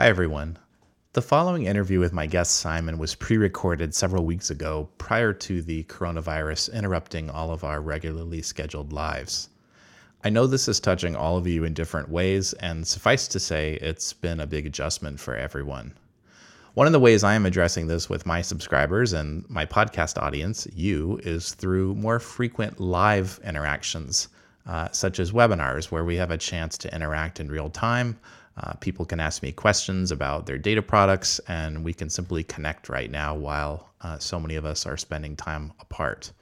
Hi, everyone. The following interview with my guest Simon was pre recorded several weeks ago prior to the coronavirus interrupting all of our regularly scheduled lives. I know this is touching all of you in different ways, and suffice to say, it's been a big adjustment for everyone. One of the ways I am addressing this with my subscribers and my podcast audience, you, is through more frequent live interactions, uh, such as webinars, where we have a chance to interact in real time uh, people can ask me questions about their data products, and we can simply connect right now while uh, so many of us are spending time apart.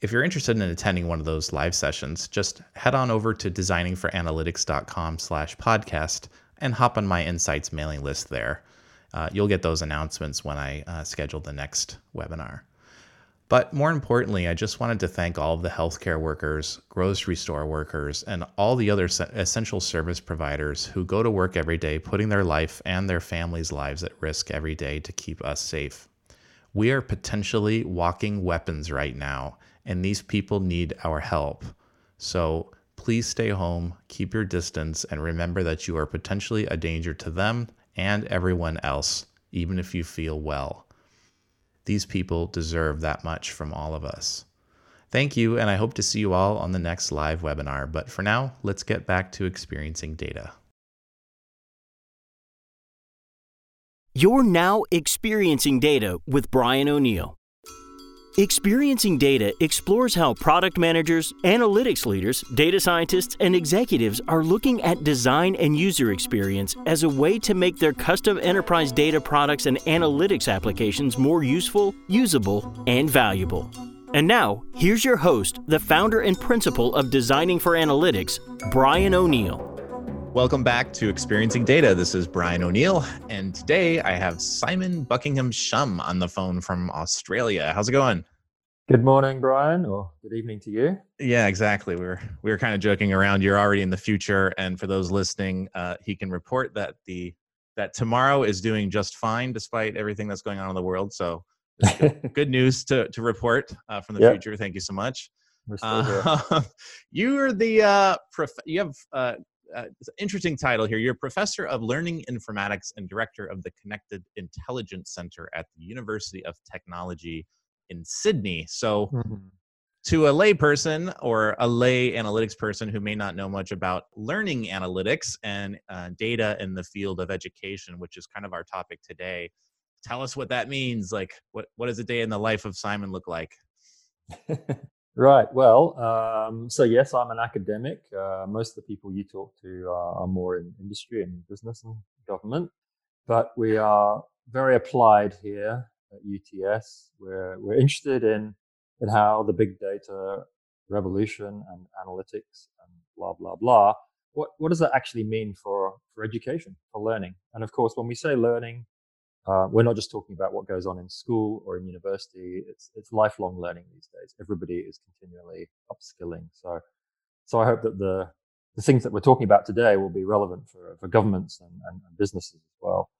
If you're interested in attending one of those live sessions, just head on over to designingforanalytics.com slash podcast and hop on my Insights mailing list there. Uh, you'll get those announcements when I uh, schedule the next webinar. But more importantly, I just wanted to thank all of the healthcare workers, grocery store workers, and all the other essential service providers who go to work every day, putting their life and their families' lives at risk every day to keep us safe. We are potentially walking weapons right now, and these people need our help. So please stay home, keep your distance, and remember that you are potentially a danger to them and everyone else, even if you feel well. These people deserve that much from all of us. Thank you, and I hope to see you all on the next live webinar. But for now, let's get back to experiencing data. You're now experiencing data with Brian O'Neill. Experiencing Data explores how product managers, analytics leaders, data scientists, and executives are looking at design and user experience as a way to make their custom enterprise data products and analytics applications more useful, usable, and valuable. And now, here's your host, the founder and principal of Designing for Analytics, Brian O'Neill. Welcome back to Experiencing Data. This is Brian O'Neill, and today I have Simon Buckingham Shum on the phone from Australia. How's it going? Good morning, Brian, or good evening to you. Yeah, exactly. We were we were kind of joking around. You're already in the future, and for those listening, uh, he can report that the that tomorrow is doing just fine despite everything that's going on in the world. So, good, good news to to report uh, from the yep. future. Thank you so much. Uh, you're the uh, prof- you have uh, uh, interesting title here. You're professor of learning informatics and director of the Connected Intelligence Center at the University of Technology in Sydney. So, mm-hmm. to a layperson or a lay analytics person who may not know much about learning analytics and uh, data in the field of education, which is kind of our topic today, tell us what that means. Like, what what does a day in the life of Simon look like? Right. Well, um, so yes, I'm an academic. Uh, most of the people you talk to are, are, more in industry and business and government, but we are very applied here at UTS. We're we're interested in in how the big data revolution and analytics and blah blah blah. What what does that actually mean for for education, for learning? And of course, when we say learning, uh, we're not just talking about what goes on in school or in university. It's it's lifelong learning these days. Everybody is continually upskilling. So so I hope that the the things that we're talking about today will be relevant for, for governments and, and, and businesses as well.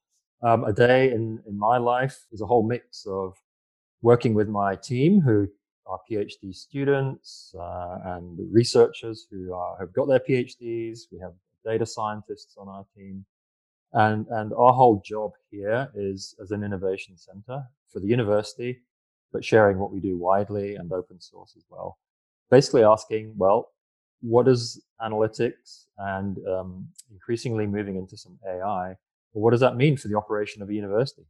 Um, a day in, in my life is a whole mix of working with my team who are PhD students uh, and researchers who are, have got their PhDs. We have data scientists on our team. And, and our whole job here is as an innovation center for the university, but sharing what we do widely and open source as well. Basically asking, well, what is analytics and um, increasingly moving into some AI? Well, what does that mean for the operation of a university?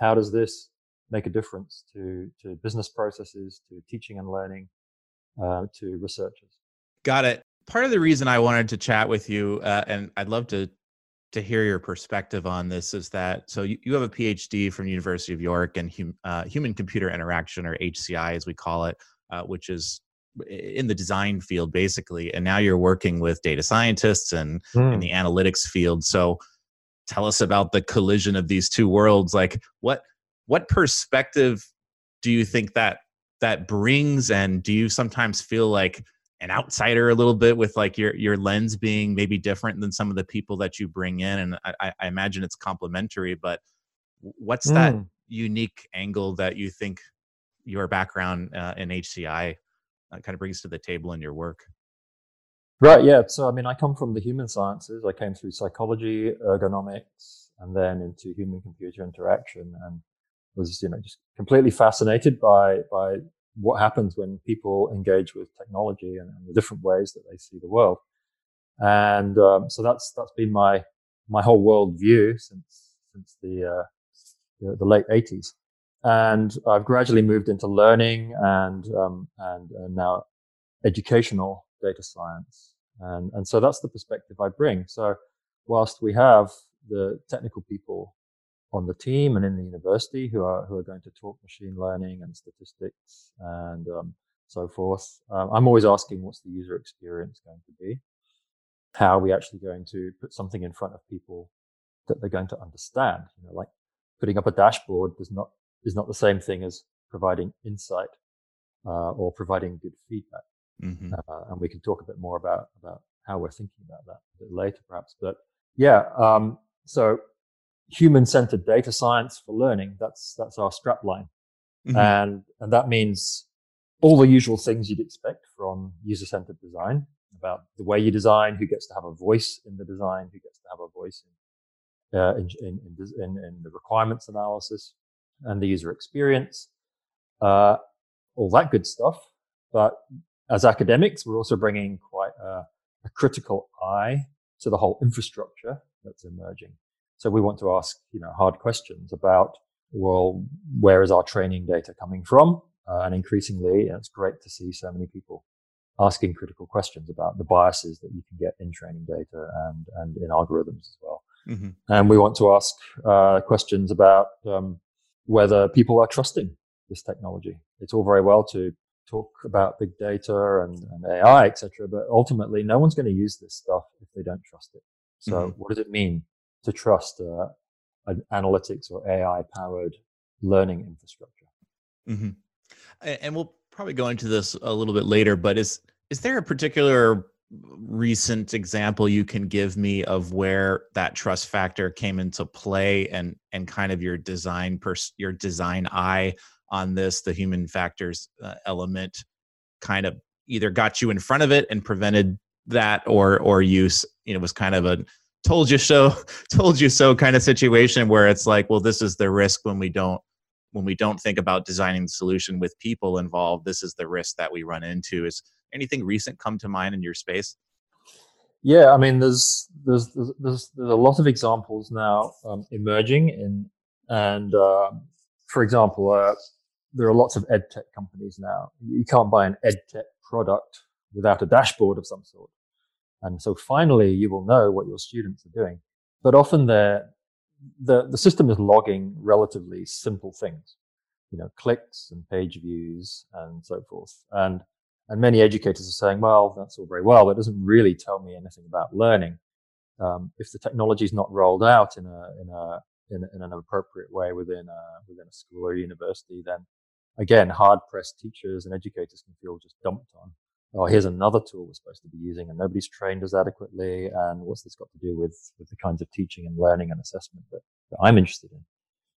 How does this make a difference to, to business processes, to teaching and learning, uh, to researchers? Got it. Part of the reason I wanted to chat with you, uh, and I'd love to to hear your perspective on this is that so you, you have a phd from university of york in hum, uh, human computer interaction or hci as we call it uh, which is in the design field basically and now you're working with data scientists and mm. in the analytics field so tell us about the collision of these two worlds like what what perspective do you think that that brings and do you sometimes feel like an outsider a little bit with like your your lens being maybe different than some of the people that you bring in and i, I imagine it's complementary but what's mm. that unique angle that you think your background uh, in hci uh, kind of brings to the table in your work right yeah so i mean i come from the human sciences i came through psychology ergonomics and then into human computer interaction and was, you know, just completely fascinated by, by what happens when people engage with technology and, and the different ways that they see the world. And um, so that's that's been my my whole world view since since the, uh, the, the late 80s. And I've gradually moved into learning and um, and, and now educational data science. And and so that's the perspective I bring. So whilst we have the technical people on the team and in the university who are who are going to talk machine learning and statistics and um, so forth. Um, I'm always asking, what's the user experience going to be? How are we actually going to put something in front of people that they're going to understand? You know, like putting up a dashboard does not is not the same thing as providing insight uh, or providing good feedback. Mm-hmm. Uh, and we can talk a bit more about about how we're thinking about that a bit later, perhaps. But yeah, um, so human-centered data science for learning. That's that's our strapline, mm-hmm. and and that means all the usual things you'd expect from user-centered design about the way you design, who gets to have a voice in the design, who gets to have a voice in uh, in, in, in, in, the requirements analysis and the user experience, uh, all that good stuff. But as academics, we're also bringing quite a, a critical eye to the whole infrastructure that's emerging. So we want to ask, you know, hard questions about, well, where is our training data coming from? Uh, and increasingly, it's great to see so many people asking critical questions about the biases that you can get in training data and, and in algorithms as well. Mm-hmm. And we want to ask uh, questions about um, whether people are trusting this technology. It's all very well to talk about big data and, and AI, etc., but ultimately, no one's going to use this stuff if they don't trust it. So, mm-hmm. what does it mean to trust uh, an analytics or AI powered learning infrastructure. Mm-hmm. And we'll probably go into this a little bit later, but is is there a particular recent example you can give me of where that trust factor came into play and and kind of your design pers- your design eye on this the human factors uh, element kind of either got you in front of it and prevented that or or use you know was kind of a told you so told you so kind of situation where it's like well this is the risk when we don't when we don't think about designing the solution with people involved this is the risk that we run into. Is anything recent come to mind in your space? Yeah i mean there's there's there's, there's, there's a lot of examples now um, emerging in and uh, for example uh, there are lots of ed tech companies now. You can't buy an ed tech product without a dashboard of some sort and so finally, you will know what your students are doing. But often the, the, system is logging relatively simple things, you know, clicks and page views and so forth. And, and many educators are saying, well, that's all very well, but it doesn't really tell me anything about learning. Um, if the technology is not rolled out in a, in a, in, in an appropriate way within a, within a school or university, then again, hard pressed teachers and educators can feel just dumped on oh, here's another tool we're supposed to be using and nobody's trained us adequately. And what's this got to do with, with the kinds of teaching and learning and assessment that, that I'm interested in?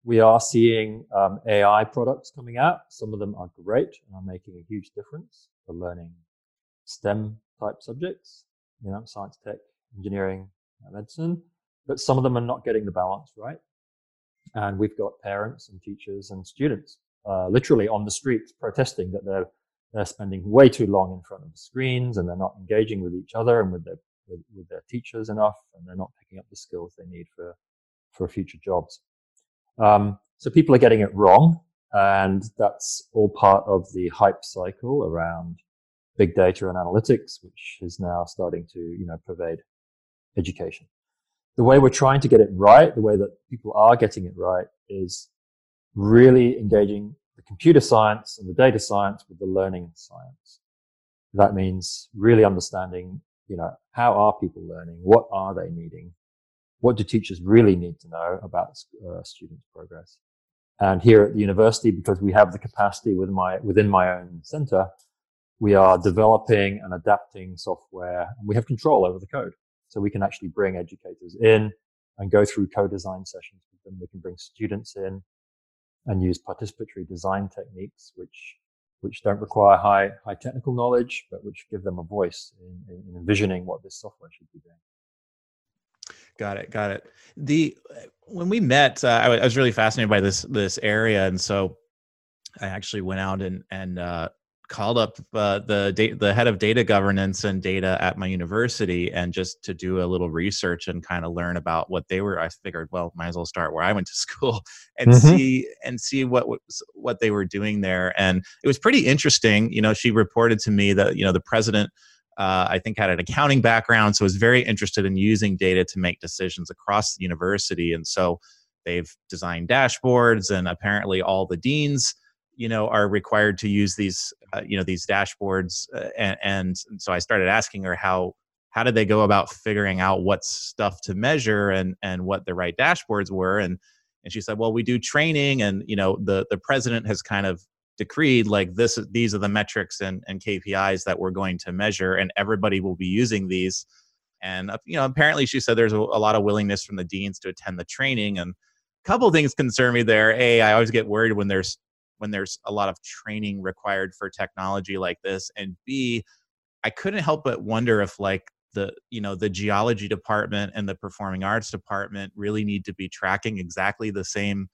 We are seeing um, AI products coming out. Some of them are great and are making a huge difference for learning STEM type subjects, you know, science, tech, engineering, medicine. But some of them are not getting the balance right. And we've got parents and teachers and students uh, literally on the streets protesting that they're they're spending way too long in front of the screens and they're not engaging with each other and with their with, with their teachers enough and they're not picking up the skills they need for for future jobs. Um, so people are getting it wrong and that's all part of the hype cycle around big data and analytics which is now starting to you know pervade education. The way we're trying to get it right the way that people are getting it right is really engaging computer science and the data science with the learning science. That means really understanding, you know, how are people learning? What are they needing? What do teachers really need to know about uh, students' progress? And here at the university, because we have the capacity within my, within my own center, we are developing and adapting software and we have control over the code. So we can actually bring educators in and go through co-design sessions with them. We can bring students in and use participatory design techniques, which which don't require high high technical knowledge, but which give them a voice in, in envisioning what this software should be doing. Got it. Got it. The when we met, uh, I, was really fascinated by this this area, and so I actually went out and and uh, called up uh, the da- the head of data governance and data at my university, and just to do a little research and kind of learn about what they were. I figured, well, might as well start where I went to school and mm-hmm. see and see what was, what they were doing there. And it was pretty interesting. You know, she reported to me that you know the president uh, I think had an accounting background, so was very interested in using data to make decisions across the university. And so they've designed dashboards, and apparently all the deans, you know, are required to use these, uh, you know, these dashboards. Uh, and, and so I started asking her how how did they go about figuring out what stuff to measure and and what the right dashboards were and and she said well we do training and you know the the president has kind of decreed like this these are the metrics and, and kpis that we're going to measure and everybody will be using these and uh, you know apparently she said there's a, a lot of willingness from the deans to attend the training and a couple things concern me there a i always get worried when there's when there's a lot of training required for technology like this and b i couldn't help but wonder if like the you know the geology department and the performing arts department really need to be tracking exactly the same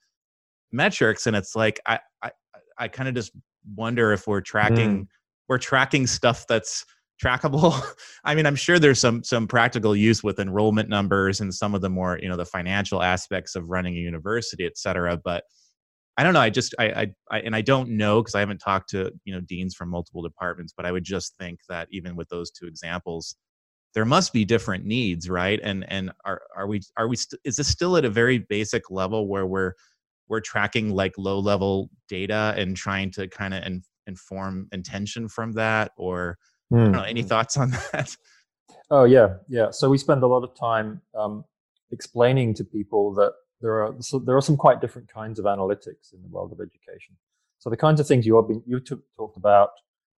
metrics and it's like i i, I kind of just wonder if we're tracking mm. we're tracking stuff that's trackable i mean i'm sure there's some some practical use with enrollment numbers and some of the more you know the financial aspects of running a university et cetera but i don't know i just i i, I and i don't know because i haven't talked to you know deans from multiple departments but i would just think that even with those two examples there must be different needs right and and are are we are we st- is this still at a very basic level where we're we're tracking like low level data and trying to kind of in, inform intention from that or mm. know, any hmm. thoughts on that oh yeah yeah so we spend a lot of time um, explaining to people that there are so there are some quite different kinds of analytics in the world of education so the kinds of things you have been you talked about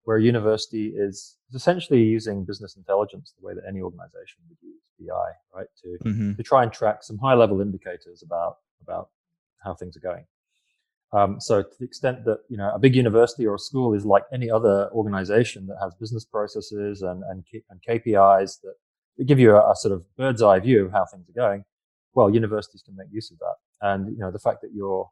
where a university is, is essentially using business intelligence the way that any organization would use BI, right, to, mm-hmm. to try and track some high level indicators about about how things are going. Um, so to the extent that you know a big university or a school is like any other organization that has business processes and and, and KPIs that, that give you a, a, sort of bird's eye view of how things are going, well, universities can make use of that. And you know the fact that your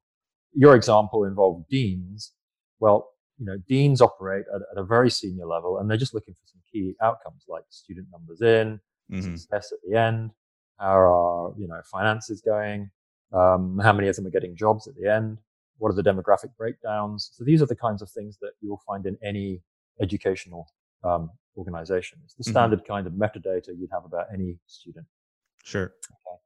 your example involved deans, well, you know deans operate at, at, a very senior level, and they're just looking for some key outcomes like student numbers in, mm-hmm. success at the end, how are you know finances going, um, how many of them are getting jobs at the end? What are the demographic breakdowns? So these are the kinds of things that you'll find in any educational um, organization. It's the mm-hmm. standard mm-hmm. kind of metadata you'd have about any student. Sure. Okay.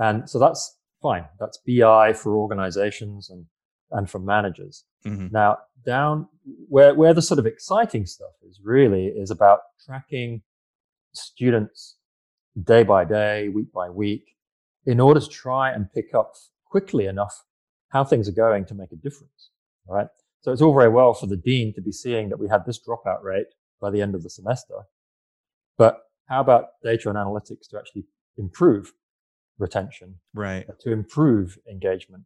And so that's fine. That's BI for organizations and and for managers. Mm-hmm. Now, down where where the sort of exciting stuff is really is about tracking students day by day, week by week, in order to try and pick up quickly enough how things are going to make a difference. All right. So it's all very well for the dean to be seeing that we had this dropout rate by the end of the semester. But how about data and analytics to actually improve retention? Right. To improve engagement,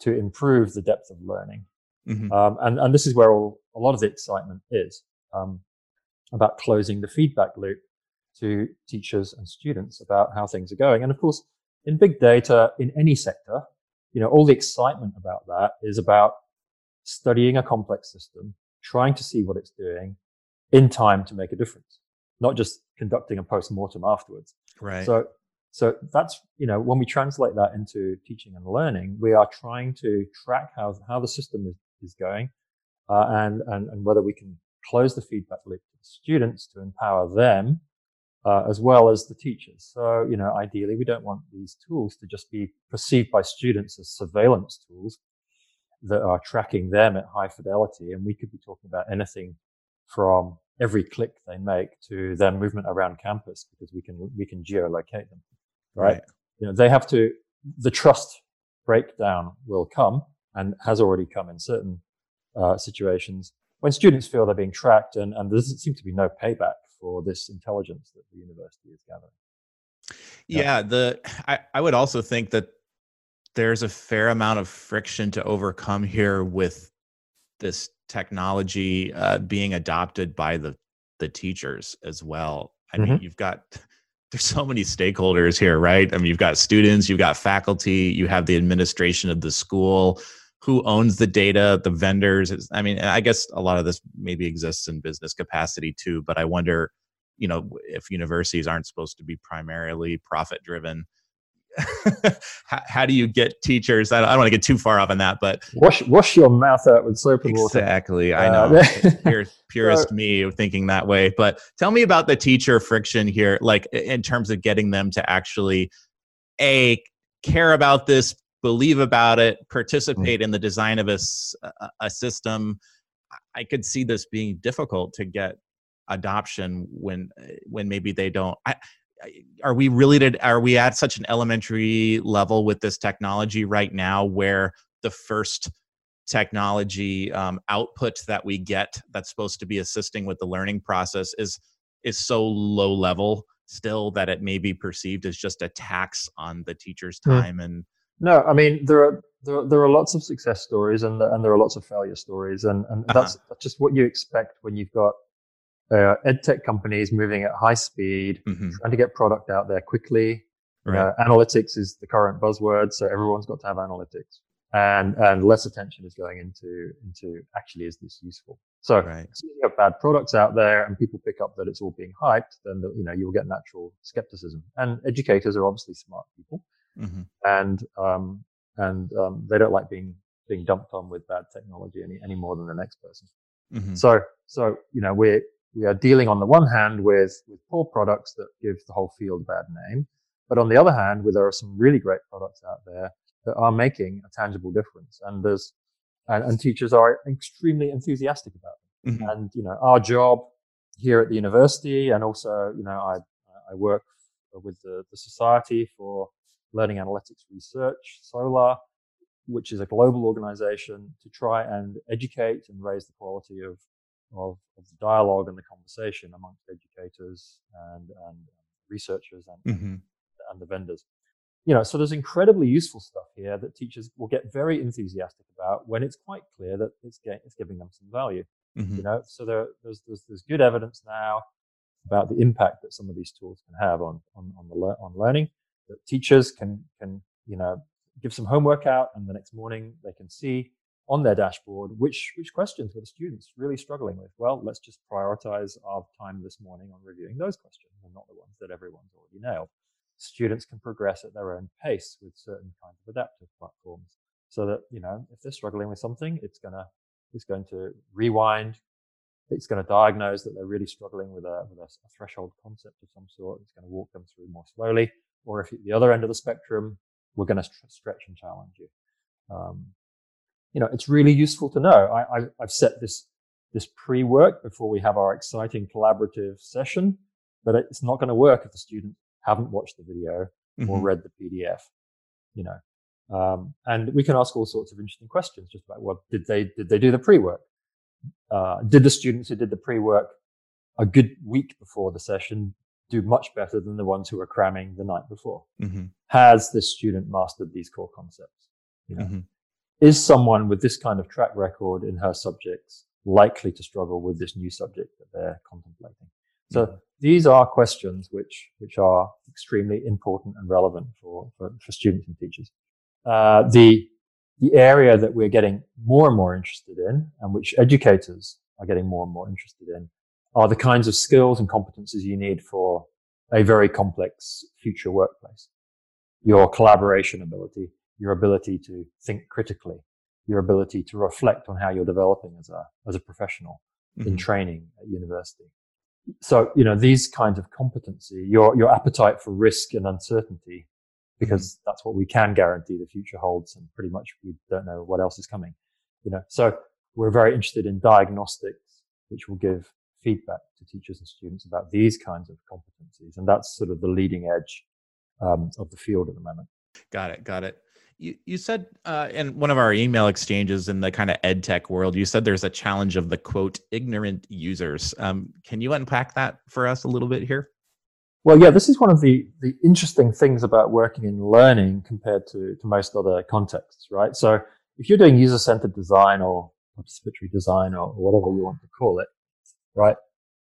to improve the depth of learning. Mm-hmm. Um, and, and this is where all, a lot of the excitement is um, about closing the feedback loop to teachers and students about how things are going. And of course, in big data in any sector, you know, all the excitement about that is about studying a complex system, trying to see what it's doing in time to make a difference, not just conducting a post-mortem afterwards. Right. So, so that's, you know, when we translate that into teaching and learning, we are trying to track how, how the system is, is going, uh, and, and, and whether we can close the feedback loop to the students to empower them uh, as well as the teachers. So, you know, ideally, we don't want these tools to just be perceived by students as surveillance tools that are tracking them at high fidelity. And we could be talking about anything from every click they make to their movement around campus because we can we can geolocate them, right? right. You know, they have to. The trust breakdown will come and has already come in certain uh, situations when students feel they're being tracked and, and there doesn't seem to be no payback for this intelligence that the university is gathering. Yeah, the I, I would also think that there's a fair amount of friction to overcome here with this technology uh, being adopted by the the teachers as well. I mm-hmm. mean, you've got there's so many stakeholders here, right? I mean, you've got students, you've got faculty, you have the administration of the school, who owns the data, the vendors. I mean, I guess a lot of this maybe exists in business capacity too, but I wonder, you know, if universities aren't supposed to be primarily profit driven. How, how, do you get teachers? I don't, I don't, want to get too far off on that, but wash wash your mouth out with soap and water. Exactly, I uh, know. Uh, Pure, purist me thinking that way. But tell me about the teacher friction here, like in terms of getting them to actually a care about this believe about it, mm. participate in the design of a, a system, I could see this being difficult to get adoption when when maybe they don't. I, are we really to, are we at such an elementary level with this technology right now where the first technology um, output that we get that's supposed to be assisting with the learning process is is so low level still that it may be perceived as just a tax on the teacher's hmm. time mm. and no, I mean there are there are, there are lots of success stories and and there are lots of failure stories, and and uh-huh. that's, that's just what you expect when you've got uh, ed tech companies moving at high speed, mm-hmm. trying to get product out there quickly. Right. Uh, analytics is the current buzzword, so everyone's got to have analytics, and and less attention is going into into actually is this useful. So, right. so you have bad products out there, and people pick up that it's all being hyped, then the, you know you'll get natural skepticism. And educators are obviously smart people, mm-hmm. and um, and um, they don't like being being dumped on with bad technology any, any more than the next person. Mm-hmm. So so you know we we are dealing on the one hand with with poor products that give the whole field a bad name, but on the other hand, where there are some really great products out there that are making a tangible difference, and there's and, and teachers are extremely enthusiastic about them. Mm-hmm. And you know our job here at the university, and also you know I I work with the, the Society for Learning Analytics Research, SOLAR, which is a global organization to try and educate and raise the quality of, of, of the dialogue and the conversation amongst educators and, and researchers and, mm-hmm. and the vendors. You know, so there's incredibly useful stuff here that teachers will get very enthusiastic about when it's quite clear that it's, getting, it's giving them some value. Mm-hmm. You know, so there, there's, there's, there's good evidence now about the impact that some of these tools can have on on, on the on learning that teachers can can you know give some homework out and the next morning they can see on their dashboard which which questions were the students really struggling with? Well let's just prioritize our time this morning on reviewing those questions and not the ones that everyone's already nailed. Students can progress at their own pace with certain kinds of adaptive platforms so that you know if they're struggling with something it's going to it's going to rewind. It's going to diagnose that they're really struggling with a, with a, threshold concept of some sort. It's going to walk them through more slowly. Or if at the other end of the spectrum, we're going to stretch and challenge you. Um, you know, it's really useful to know. I, I, I've set this this pre-work before we have our exciting collaborative session, but it's not going to work if the students haven't watched the video mm-hmm. or read the PDF. You know, um, and we can ask all sorts of interesting questions just about well, did they did they do the pre-work? Uh, did the students who did the pre-work a good week before the session do much better than the ones who are cramming the night before. Mm-hmm. Has this student mastered these core concepts? You know? mm-hmm. Is someone with this kind of track record in her subjects likely to struggle with this new subject that they're contemplating? So mm-hmm. these are questions which which are extremely important and relevant for for, for students and teachers. Uh, the the area that we're getting more and more interested in, and which educators are getting more and more interested in, are the kinds of skills and competencies you need for a very complex future workplace. Your collaboration ability, your ability to think critically, your ability to reflect on how you're developing as a, as a professional mm-hmm. in training at university. So, you know, these kinds of competency, your, your appetite for risk and uncertainty, because mm-hmm. that's what we can guarantee the future holds and pretty much we don't know what else is coming. You know, so we're very interested in diagnostics, which will give feedback to teachers and students about these kinds of competencies. And that's sort of the leading edge um, of the field at the moment. Got it. Got it. You, you said uh, in one of our email exchanges in the kind of ed tech world, you said there's a challenge of the quote ignorant users. Um, can you unpack that for us a little bit here? Well, yeah, this is one of the, the interesting things about working in learning compared to, to most other contexts, right? So if you're doing user centered design or participatory design or whatever you want to call it, right?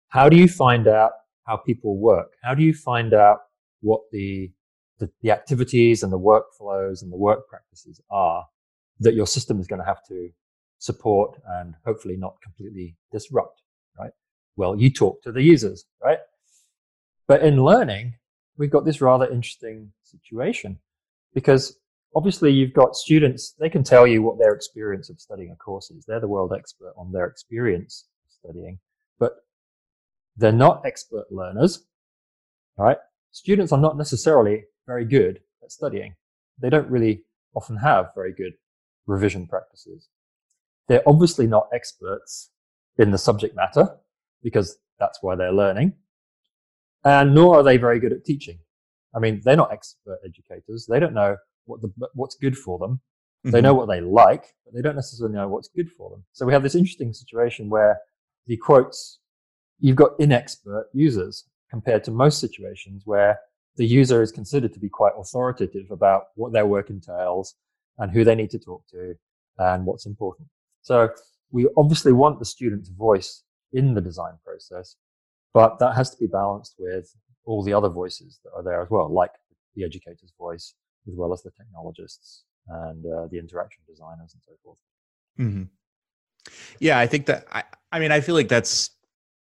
How do you find out how people work? How do you find out what the, the, the activities and the workflows and the work practices are that your system is going to have to support and hopefully not completely disrupt, right? Well, you talk to the users, right? But in learning, we've got this rather interesting situation because obviously you've got students, they can tell you what their experience of studying a course is. They're the world expert on their experience of studying, but they're not expert learners, right? Students are not necessarily very good at studying. They don't really often have very good revision practices. They're obviously not experts in the subject matter because that's why they're learning. And nor are they very good at teaching. I mean, they're not expert educators. They don't know what the, what's good for them. Mm-hmm. They know what they like, but they don't necessarily know what's good for them. So we have this interesting situation where the quotes, you've got inexpert users compared to most situations where the user is considered to be quite authoritative about what their work entails and who they need to talk to and what's important. So we obviously want the student's voice in the design process, but that has to be balanced with all the other voices that are there as well, like the educator's voice, as well as the technologists and uh, the interaction designers and so forth. Mm-hmm. Yeah, I think that I, I mean, I feel like that's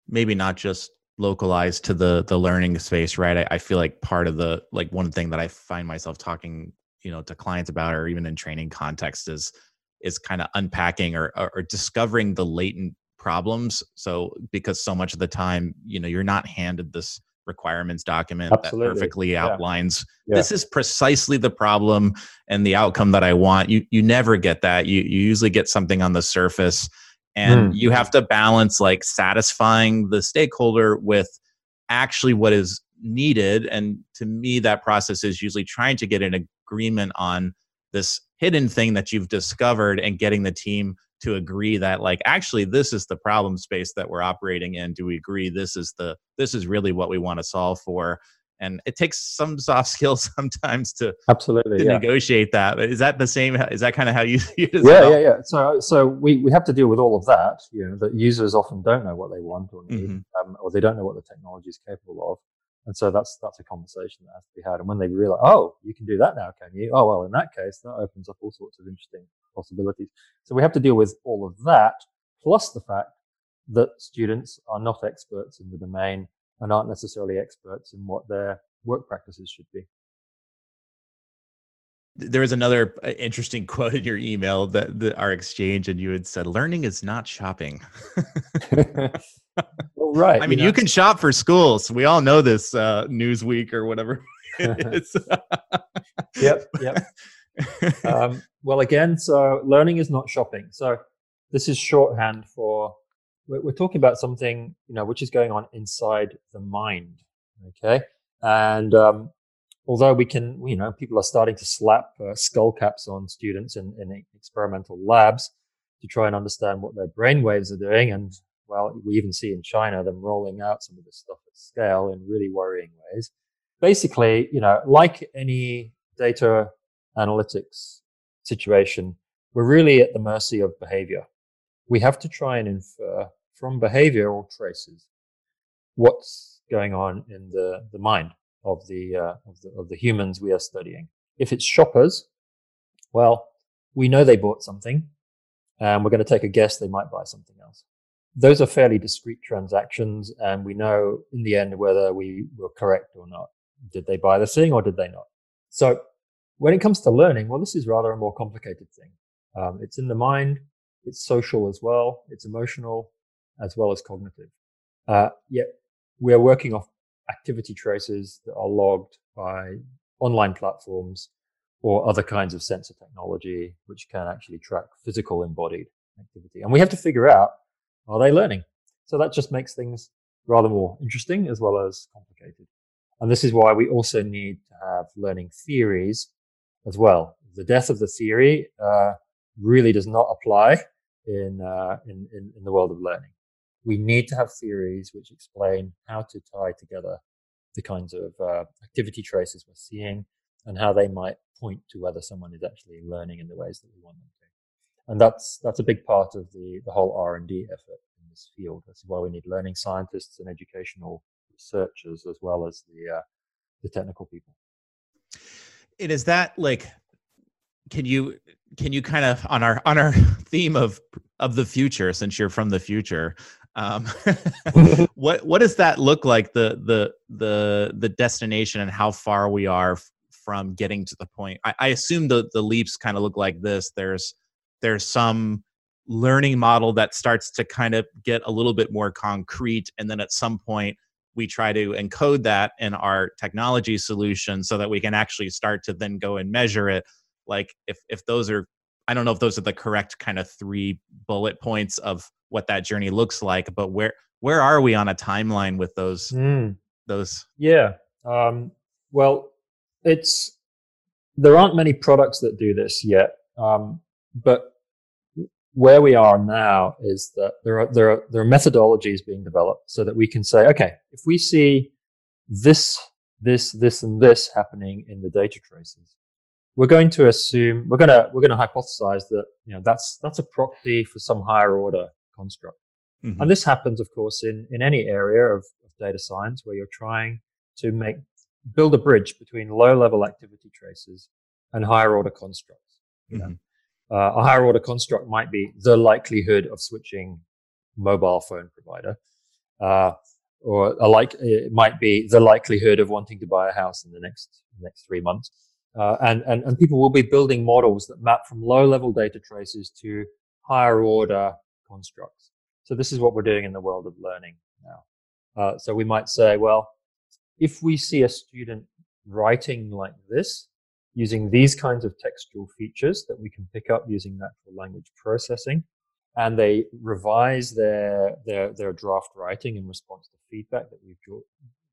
maybe not just localized to the the learning space, right? I, I feel like part of the like one thing that I find myself talking, you know, to clients about, or even in training context, is is kind of unpacking or, or, or discovering the latent problems. So because so much of the time, you know, you're not handed this requirements document Absolutely. that perfectly yeah. outlines yeah. this is precisely the problem and the outcome that I want. You you never get that. You you usually get something on the surface and mm. you have to balance like satisfying the stakeholder with actually what is needed. And to me that process is usually trying to get an agreement on this hidden thing that you've discovered and getting the team to agree that like actually this is the problem space that we're operating in. Do we agree this is the this is really what we want to solve for and it takes some soft skills sometimes to absolutely to yeah. negotiate that is that the same is that kind of how you see it yeah well? yeah yeah so so we, we have to deal with all of that you know that users often don't know what they want or need mm-hmm. um, or they don't know what the technology is capable of and so that's that's a conversation that has to be had. And when they realize, oh, you can do that now, can you? Oh, well, in that case, that opens up all sorts of interesting possibilities. So we have to deal with all of that, plus the fact that students are not experts in the domain and aren't necessarily experts in what their work practices should be. There was another uh, interesting quote in your email that, that our exchange, and you had said, "Learning is not shopping." well, right. I mean, you, know. you, can shop for schools. We all know this. Uh, Newsweek or whatever. yep. Yep. Um, well, again, so learning is not shopping. So this is shorthand for we're, we're talking about something you know which is going on inside the mind. Okay, and um, although we can, you know, people are starting to slap uh, skull caps on students in, in experimental labs to try and understand what their brain waves are doing. And well, we even see in China them rolling out some of this stuff at scale in really worrying ways. Basically, you know, like any data analytics situation, we're really at the mercy of behavior. We have to try and infer from behavioral traces what's going on in the, the mind of the, uh, of the of the humans we are studying. If it's shoppers, well, we know they bought something, and we're going to take a guess they might buy something else. Those are fairly discrete transactions, and we know in the end whether we were correct or not. Did they buy the thing or did they not? So when it comes to learning, well, this is rather a more complicated thing. Um, it's in the mind, it's social as well, it's emotional as well as cognitive. Uh, yet we are working off activity traces that are logged by online platforms or other kinds of sensor technology, which can actually track physical embodied activity. And we have to figure out, are they learning? So that just makes things rather more interesting as well as complicated. And this is why we also need to have learning theories as well. The death of the theory uh, really does not apply in, uh, in, in, in the world of learning we need to have theories which explain how to tie together the kinds of uh, activity traces we're seeing and how they might point to whether someone is actually learning in the ways that we want them to. And that's that's a big part of the the whole R and D effort in this field. That's why we need learning scientists and educational researchers as well as the uh, the technical people. And is that like, can you can you kind of on our on our theme of of the future since you're from the future um, what what does that look like the the the the destination and how far we are f- from getting to the point? I, I assume the the leaps kind of look like this. There's there's some learning model that starts to kind of get a little bit more concrete and then at some point we try to encode that in our technology solution so that we can actually start to then go and measure it. Like if if those are i don't know if those are the correct kind of three bullet points of what that journey looks like but where where are we on a timeline with those mm. those yeah um, well it's there aren't many products that do this yet um, but where we are now is that there are there are there are methodologies being developed so that we can say okay if we see this this this and this happening in the data traces we're going to assume we're going to we're going to hypothesize that you know that's that's a proxy for some higher order construct mm-hmm. and this happens of course in in any area of, of, data science where you're trying to make build a bridge between low level activity traces and higher order constructs mm-hmm. uh, a higher order construct might be the likelihood of switching mobile phone provider uh, or a like it might be the likelihood of wanting to buy a house in the next next three months uh, and, and, and people will be building models that map from low level data traces to higher order constructs. So this is what we're doing in the world of learning now. Uh, so we might say, well, if we see a student writing like this, using these kinds of textual features that we can pick up using natural language processing, and they revise their, their, their draft writing in response to feedback that we've,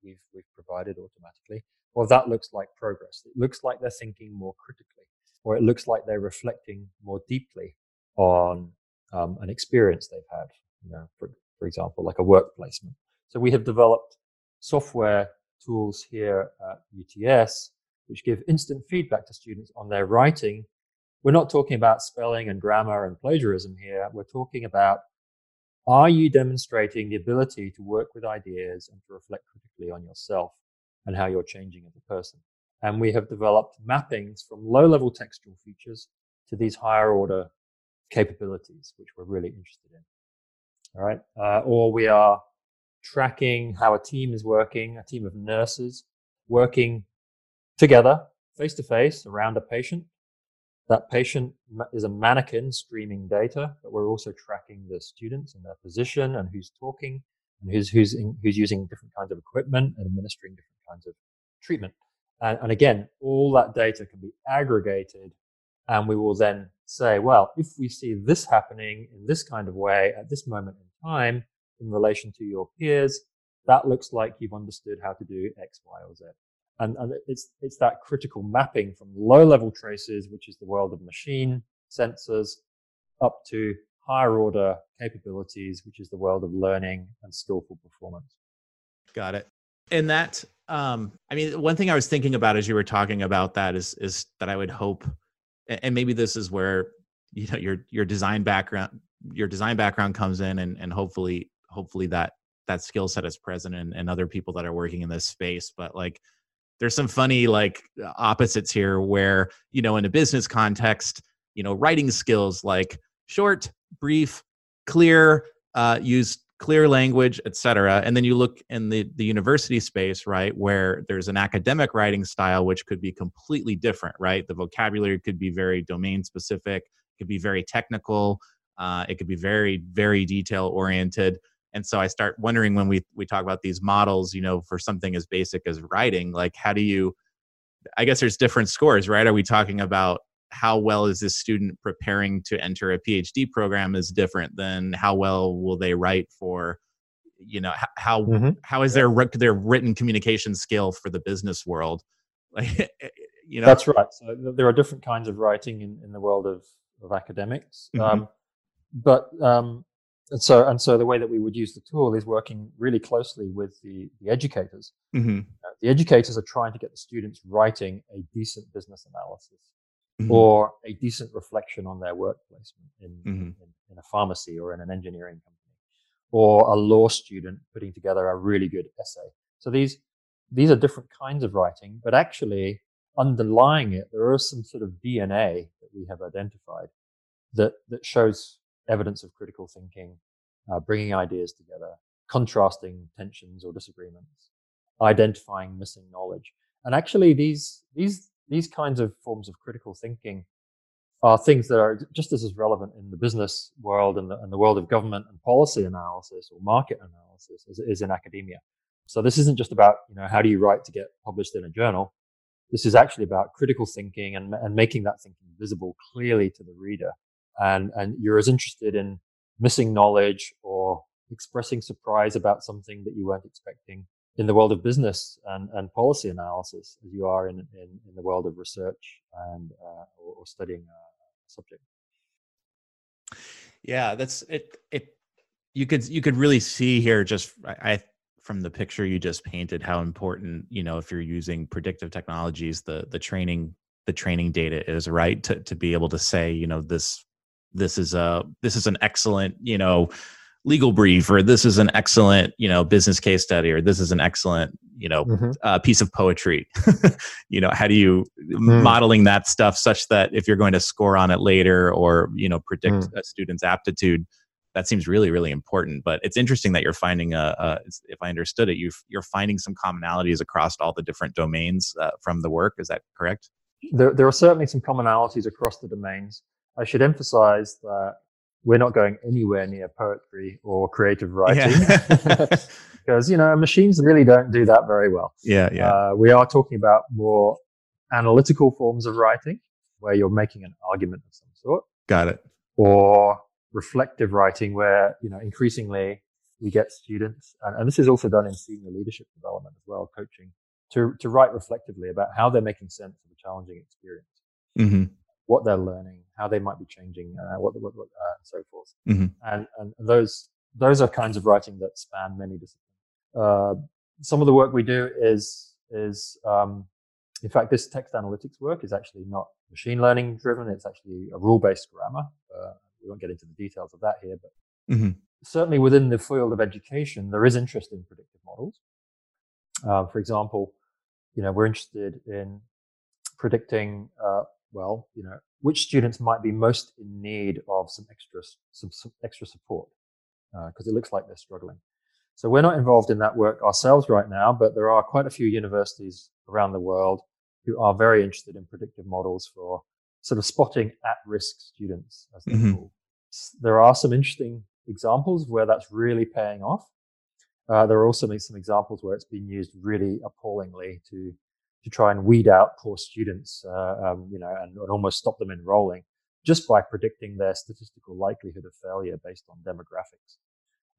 we've, we've provided automatically, well, that looks like progress. It looks like they're thinking more critically, or it looks like they're reflecting more deeply on um, an experience they've had. You know, for, for example, like a work placement. So we have developed software tools here at UTS which give instant feedback to students on their writing. We're not talking about spelling and grammar and plagiarism here. We're talking about are you demonstrating the ability to work with ideas and to reflect critically on yourself? and how you're changing as a person. And we have developed mappings from low level textual features to these higher order capabilities, which we're really interested in. All right. Uh, or we are tracking how a team is working, a team of nurses working together face to face around a patient. That patient is a mannequin streaming data, but we're also tracking the students and their position and who's talking and who's, who's, in, who's using different kinds of equipment and administering different kinds of treatment. And, and again, all that data can be aggregated and we will then say, well, if we see this happening in this kind of way at this moment in time in relation to your peers, that looks like you've understood how to do X, Y, or Z. And, and it's, it's that critical mapping from low level traces, which is the world of machine sensors, up to higher order capabilities, which is the world of learning and skillful performance. Got it. And that um, I mean, one thing I was thinking about as you were talking about that is is that I would hope, and maybe this is where you know your your design background your design background comes in, and and hopefully hopefully that that skill set is present in, in other people that are working in this space. But like, there's some funny like opposites here, where you know in a business context, you know, writing skills like short, brief, clear, uh, use clear language, etc. And then you look in the, the university space, right, where there's an academic writing style which could be completely different, right? The vocabulary could be very domain specific, could be very technical, uh, it could be very, very detail oriented. And so I start wondering when we we talk about these models, you know, for something as basic as writing, like how do you I guess there's different scores, right? Are we talking about how well is this student preparing to enter a phd program is different than how well will they write for you know how mm-hmm. how is their their written communication skill for the business world? Like you know? That's right. So there are different kinds of writing in, in the world of of academics. Mm-hmm. um, but um, and so and so the way that we would use the tool is working really closely with the the educators. Mm-hmm. uh, the educators are trying to get the students writing a decent business analysis mm-hmm. or a decent reflection on their work placement in, mm-hmm. in, in, a pharmacy or in an engineering company, or a law student putting together a really good essay. So these these are different kinds of writing, but actually underlying it, there is some sort of DNA that we have identified that, that shows evidence of critical thinking, uh, bringing ideas together, contrasting tensions or disagreements, identifying missing knowledge. And actually, these, these, these kinds of forms of critical thinking are things that are just as, relevant in the business world and the, and the world of government and policy analysis or market analysis as it is in academia. So this isn't just about, you know, how do you write to get published in a journal? This is actually about critical thinking and, and making that thinking visible clearly to the reader. And, and you're as interested in missing knowledge or expressing surprise about something that you weren't expecting in the world of business and, and policy analysis as you are in, in, in the world of research and uh, or, or, studying a subject. Yeah, that's it. It you could you could really see here just I from the picture you just painted how important you know if you're using predictive technologies the the training the training data is right to to be able to say you know this this is a this is an excellent you know legal brief or this is an excellent you know business case study or this is an excellent you know mm-hmm. uh, piece of poetry you know how do you mm. modeling that stuff such that if you're going to score on it later or you know predict mm. a student's aptitude that seems really really important but it's interesting that you're finding a, a if i understood it you you're finding some commonalities across all the different domains uh, from the work is that correct there, there are certainly some commonalities across the domains i should emphasize that we're not going anywhere near poetry or creative writing. Because you know machines really don't do that very well. Yeah yeah. Uh, we are talking about more analytical forms of writing where you're making an argument of some sort. Got it. Or reflective writing where, you know, increasingly we get students, and, and this is also done in senior leadership development as well, coaching, to, to write reflectively about how they're making sense of a challenging experience, mm-hmm. what they're learning, how they might be changing, uh, what, what, what uh, and so forth. Mm-hmm. And, and those, those are kinds of writing that span many disciplines. Uh, some of the work we do is, is, um, in fact, this text analytics work is actually not machine learning driven. It's actually a rule based grammar. Uh, we won't get into the details of that here, but mm-hmm. certainly within the field of education, there is interest in predictive models. Uh, for example, you know, we're interested in predicting, uh, well, you know, which students might be most in need of some extra, some, some extra support, because uh, it looks like they're struggling. So we're not involved in that work ourselves right now, but there are quite a few universities around the world who are very interested in predictive models for sort of spotting at-risk students, as they're mm-hmm. called. There are some interesting examples where that's really paying off. Uh, there are also some examples where it's been used really appallingly to to try and weed out poor students, uh, um, you know, and, and, almost stop them enrolling just by predicting their statistical likelihood of failure based on demographics.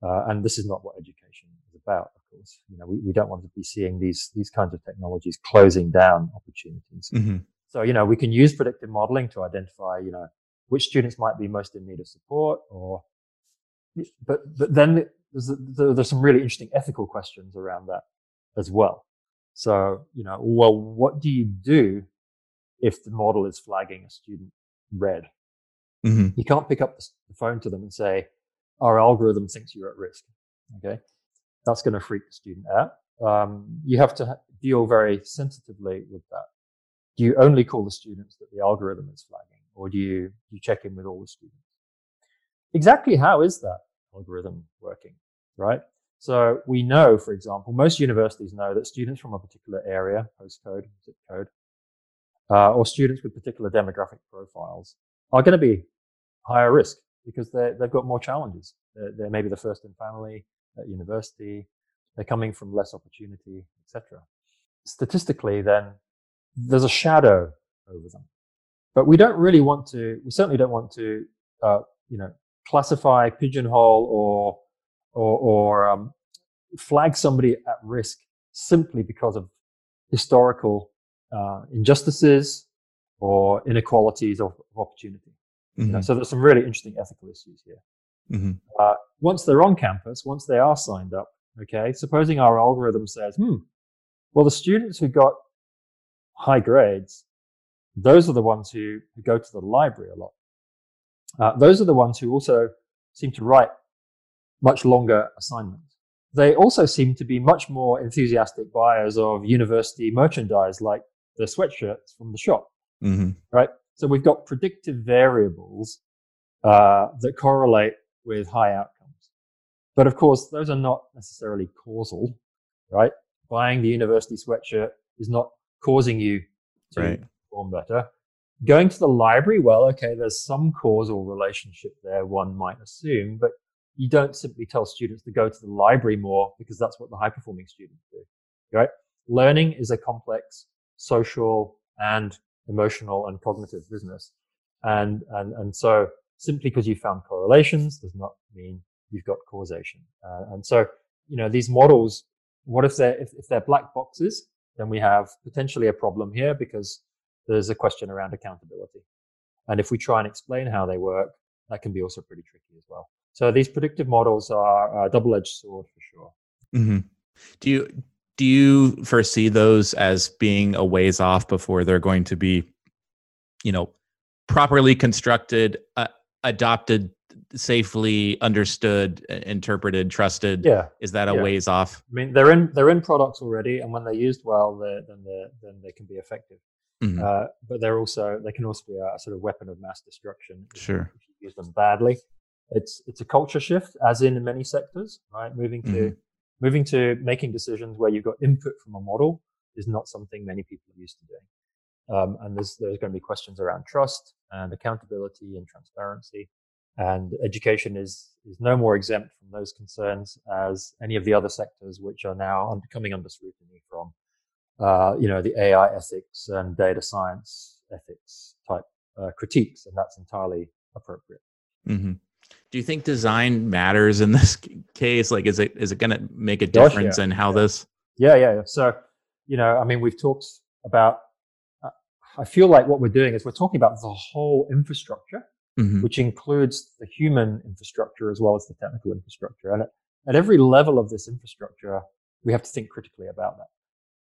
Uh, and this is not what education is about, of course. You know, we, we don't want to be seeing these these kinds of technologies closing down opportunities. Mm-hmm. So, you know, we can use predictive modeling to identify, you know, which students might be most in need of support or, but, but then there's, there's some really interesting ethical questions around that as well. So, you know, well, what do you do if the model is flagging a student red? Mm-hmm. You can't pick up the phone to them and say, our algorithm thinks you're at risk. Okay. That's going to freak the student out. Um, you have to deal very sensitively with that do you only call the students that the algorithm is flagging, or do you, you check in with all the students? Exactly how is that algorithm working, right? So we know, for example, most universities know that students from a particular area, postcode, zip code, uh, or students with particular demographic profiles are going to be higher risk because they've got more challenges. They're, they're, maybe the first in family at university. They're coming from less opportunity, etc. Statistically, then there's a shadow over them. But we don't really want to, we certainly don't want to, uh, you know, classify, pigeonhole, or, or, or um, flag somebody at risk simply because of historical uh, injustices or inequalities of, of opportunity. Mm-hmm. You know, mm-hmm. so there's some really interesting ethical issues here. Mm-hmm. Uh, once they're on campus, once they are signed up, okay, supposing our algorithm says, hmm, well, the students who got high grades, those are the ones who, who go to the library a lot. Uh, those are the ones who also seem to write much longer assignments. they also seem to be much more enthusiastic buyers of university merchandise like the sweatshirts from the shop, Mm-hmm. right? So we've got predictive variables uh, that correlate with high outcomes. But of course, those are not necessarily causal, right? Buying the university sweatshirt is not causing you to Right. perform better. Going to the library, well, okay, there's some causal relationship there, one might assume, but you don't simply tell students to go to the library more because that's what the high performing students do, right? Learning is a complex social and emotional and cognitive business. And, and, and so simply because you found correlations does not mean you've got causation. Uh, and so, you know, these models, what if they're, if, if they're black boxes, then we have potentially a problem here because there's a question around accountability. And if we try and explain how they work, that can be also pretty tricky as well. So these predictive models are a double-edged sword for sure. Mm-hmm. Do you do you foresee those as being a ways off before they're going to be, you know, properly constructed, uh, adopted, safely understood, uh, interpreted, trusted? Yeah. Is that a Yeah. ways off? I mean, they're in they're in products already, and when they're used well, they're, then they then they can be effective. Mhm. Uh, but they're also they can also be a, sort of weapon of mass destruction Sure. if you use them badly. It's it's a culture shift, as in many sectors, right? Moving to Mhm. moving to making decisions where you've got input from a model is not something many people are used to doing. Um, and there's there's going to be questions around trust and accountability and transparency. And education is is no more exempt from those concerns as any of the other sectors which are now coming under scrutiny from, uh, you know, the AI ethics and data science ethics type uh, critiques, and that's entirely appropriate. hmm Do you think design matters in this case? Like, is it is it going to make a Gosh, difference yeah, in how yeah. this? Yeah, yeah. yeah. So, you know, I mean, we've talked about. Uh, I feel like what we're doing is we're talking about the whole infrastructure, Mhm. which includes the human infrastructure as well as the technical infrastructure. And at, at every level of this infrastructure, we have to think critically about that.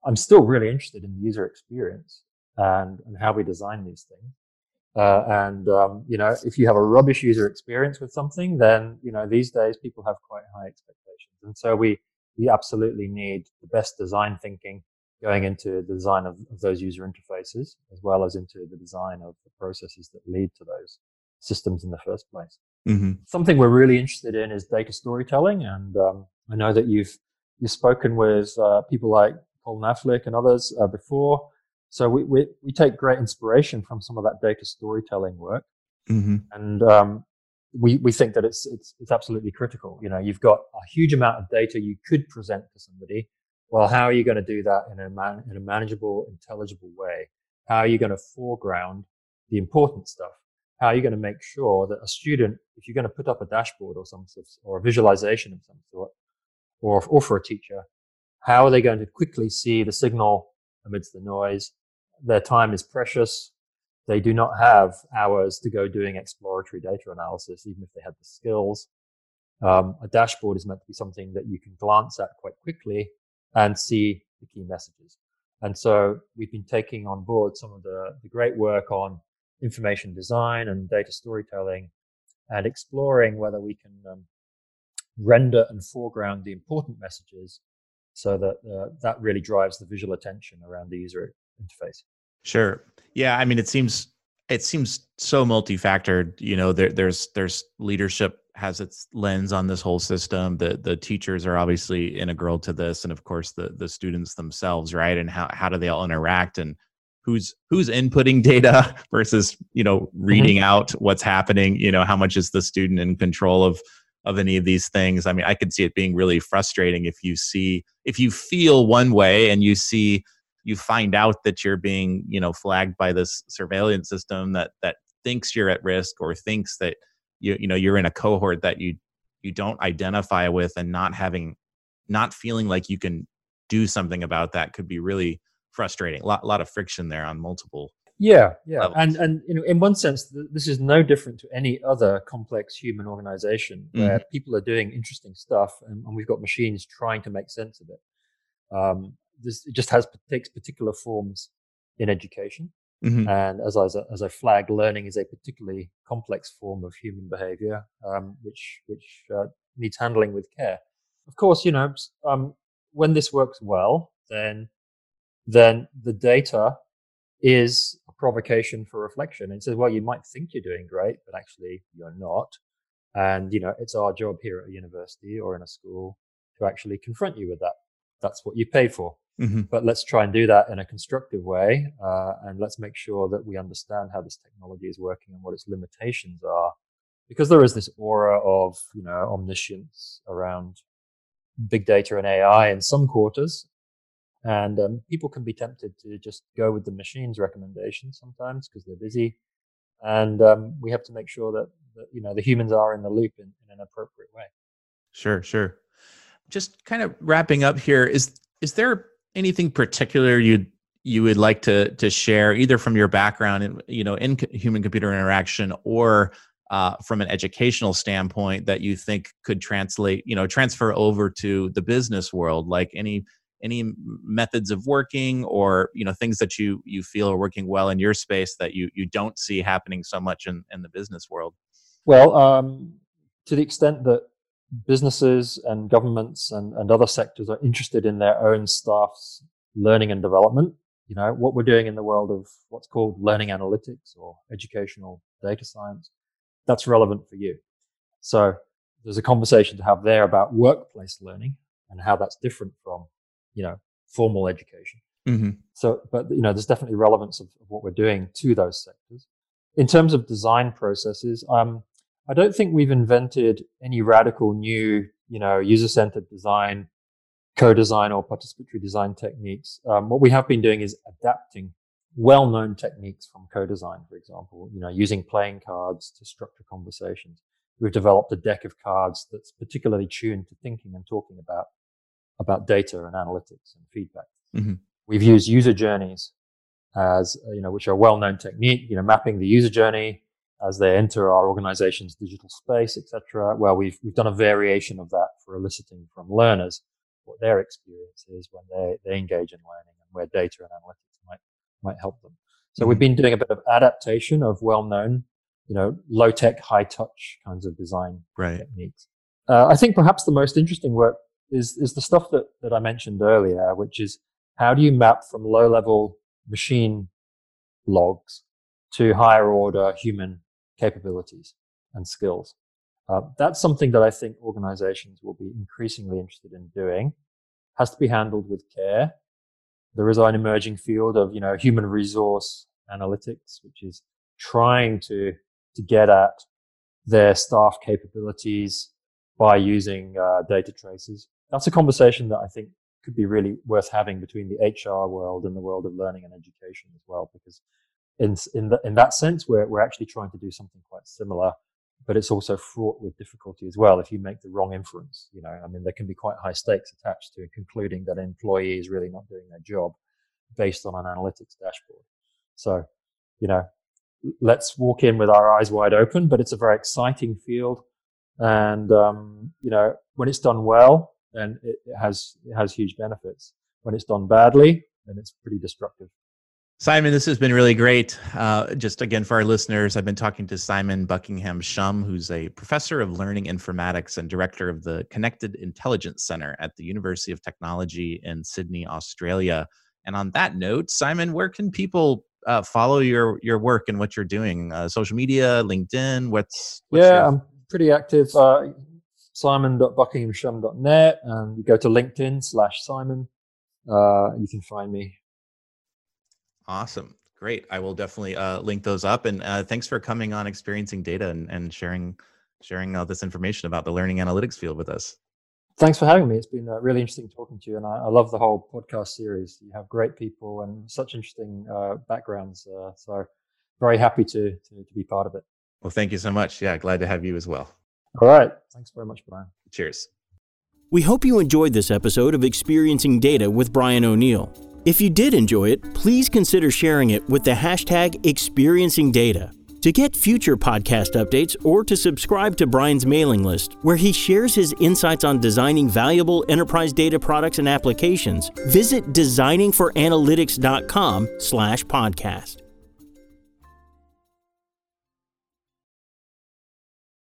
I'm still really interested in the user experience and, and how we design these things. Uh, and um, you know, if you have a rubbish user experience with something, then you know these days people have quite high expectations, and so we we absolutely need the best design thinking going into the design of, of those user interfaces, as well as into the design of the processes that lead to those systems in the first place. Mhm. Something we're really interested in is data storytelling, and um, I know that you've you've spoken with uh, people like Cole Knaflic and others uh, before. So we, we we take great inspiration from some of that data storytelling work, Mhm. and um, we we think that it's it's it's absolutely critical. You know, you've got a huge amount of data you could present to somebody. Well, how are you going to do that in a man, in a manageable, intelligible way? How are you going to foreground the important stuff? How are you going to make sure that a student, if you're going to put up a dashboard or some sort, or a visualization of some sort, or or for a teacher, how are they going to quickly see the signal amidst the noise? Their time is precious they do not have hours to go doing exploratory data analysis, even if they had the skills. Um, a dashboard is meant to be something that you can glance at quite quickly and see the key messages. And so we've been taking on board some of the, the great work on information design and data storytelling and exploring whether we can um, render and foreground the important messages so that uh, that really drives the visual attention around the user interface. Sure. Yeah. I mean, it seems it seems so multi-factored. You know, there, there's there's leadership has its lens on this whole system. The the teachers are obviously integral to this, and of course the the students themselves, right? And how how do they all interact and who's who's inputting data versus you know reading mm-hmm. out what's happening you know how much is the student in control of of any of these things i mean i could see it being really frustrating if you see if you feel one way and you see you find out that you're being you know flagged by this surveillance system that that thinks you're at risk or thinks that you you know you're in a cohort that you you don't identify with and not having not feeling like you can do something about that could be really frustrating a lot, lot of friction there on multiple Yeah, yeah, levels. and and you know, in one sense, th- this is no different to any other complex human organization where people are doing interesting stuff, and, and we've got machines trying to make sense of it. Um, this it just has takes particular forms in education, Mhm. and as I as I flagged, learning is a particularly complex form of human behavior, um, which which uh, needs handling with care. of course, you know, um, when this works well, then then the data is a provocation for reflection. And says, well, you might think you're doing great, but actually you're not. And you know, it's our job here at a university or in a school to actually confront you with that. That's what you pay for. Mm-hmm. But let's try and do that in a constructive way, uh, and let's make sure that we understand how this technology is working and what its limitations are, because there is this aura of you know omniscience around big data and AI in some quarters, and um, people can be tempted to just go with the machine's recommendations sometimes because they're busy, and um, we have to make sure that, that, you know the humans are in the loop in, in an appropriate way. Sure, sure. Just kind of wrapping up here is is there anything particular you you would like to to share either from your background in you know in human computer interaction or uh, from an educational standpoint that you think could translate you know transfer over to the business world? Like any any methods of working or you know things that you you feel are working well in your space that you you don't see happening so much in in the business world? Well um, to the extent that businesses and governments and, and other sectors are interested in their own staff's learning and development. You know, what we're doing in the world of what's called learning analytics or educational data science, that's relevant for you. So there's a conversation to have there about workplace learning and how that's different from, you know, formal education. Mm-hmm. So, but you know, there's definitely relevance of, of, what we're doing to those sectors. In terms of design processes, um, I don't think we've invented any radical new, you know, user-centered design, co-design or participatory design techniques. Um, what we have been doing is adapting well-known techniques from co-design, for example, you know, using playing cards to structure conversations. We've developed a deck of cards that's particularly tuned to thinking and talking about, about data and analytics and feedback. Mm-hmm. We've used user journeys as, you know, which are a well-known technique, you know, mapping the user journey as they enter our organization's digital space, etc. Well, we've we've done a variation of that for eliciting from learners what their experience is when they, they engage in learning and where data and analytics might might help them. So mm-hmm. we've been doing a bit of adaptation of well-known, you know, low-tech, high-touch kinds of design right. techniques. Uh, I think perhaps the most interesting work is is the stuff that that I mentioned earlier, which is how do you map from low-level machine logs to higher order human capabilities and skills. Uh, that's something that I think organizations will be increasingly interested in doing. Has to be handled with care. There is an emerging field of, you know, human resource analytics, which is trying to, to get at their staff capabilities by using uh, data traces. That's a conversation that I think could be really worth having between the HR world and the world of learning and education as well, because in in, the, in that sense, we're we're actually trying to do something quite similar, but it's also fraught with difficulty as well. If you make the wrong inference, you know, I mean, there can be quite high stakes attached to concluding that an employee is really not doing their job based on an analytics dashboard. So, you know, let's walk in with our eyes wide open. But it's a very exciting field, and um, you know, when it's done well, then it, it has it has huge benefits. When it's done badly, then it's pretty destructive. Simon, this has been really great. Uh, just again, for our listeners, I've been talking to Simon Buckingham Shum, who's a professor of learning informatics and director of the Connected Intelligence Center at the University of Technology in Sydney, Australia. And on that note, Simon, where can people uh, follow your your work and what you're doing? Uh, social media, LinkedIn. What's, what's yeah, your... I'm pretty active. Uh, Simon.buckinghamshum.net, and you go to LinkedIn slash Simon. Uh, you can find me Awesome. Great. I will definitely uh, link those up. And uh, thanks for coming on Experiencing Data and, and sharing sharing all this information about the learning analytics field with us. Thanks for having me. It's been uh, really interesting talking to you, and I, I, love the whole podcast series. You have great people and such interesting uh, backgrounds. Uh, so, very happy to, to to be part of it. Well, thank you so much. Yeah, glad to have you as well. All right. Thanks very much, Brian. Cheers. We hope you enjoyed this episode of Experiencing Data with Brian O'Neill. If you did enjoy it, please consider sharing it with the hashtag ExperiencingData. To get future podcast updates or to subscribe to Brian's mailing list, where he shares his insights on designing valuable enterprise data products and applications, visit designingforanalytics.com slash podcast.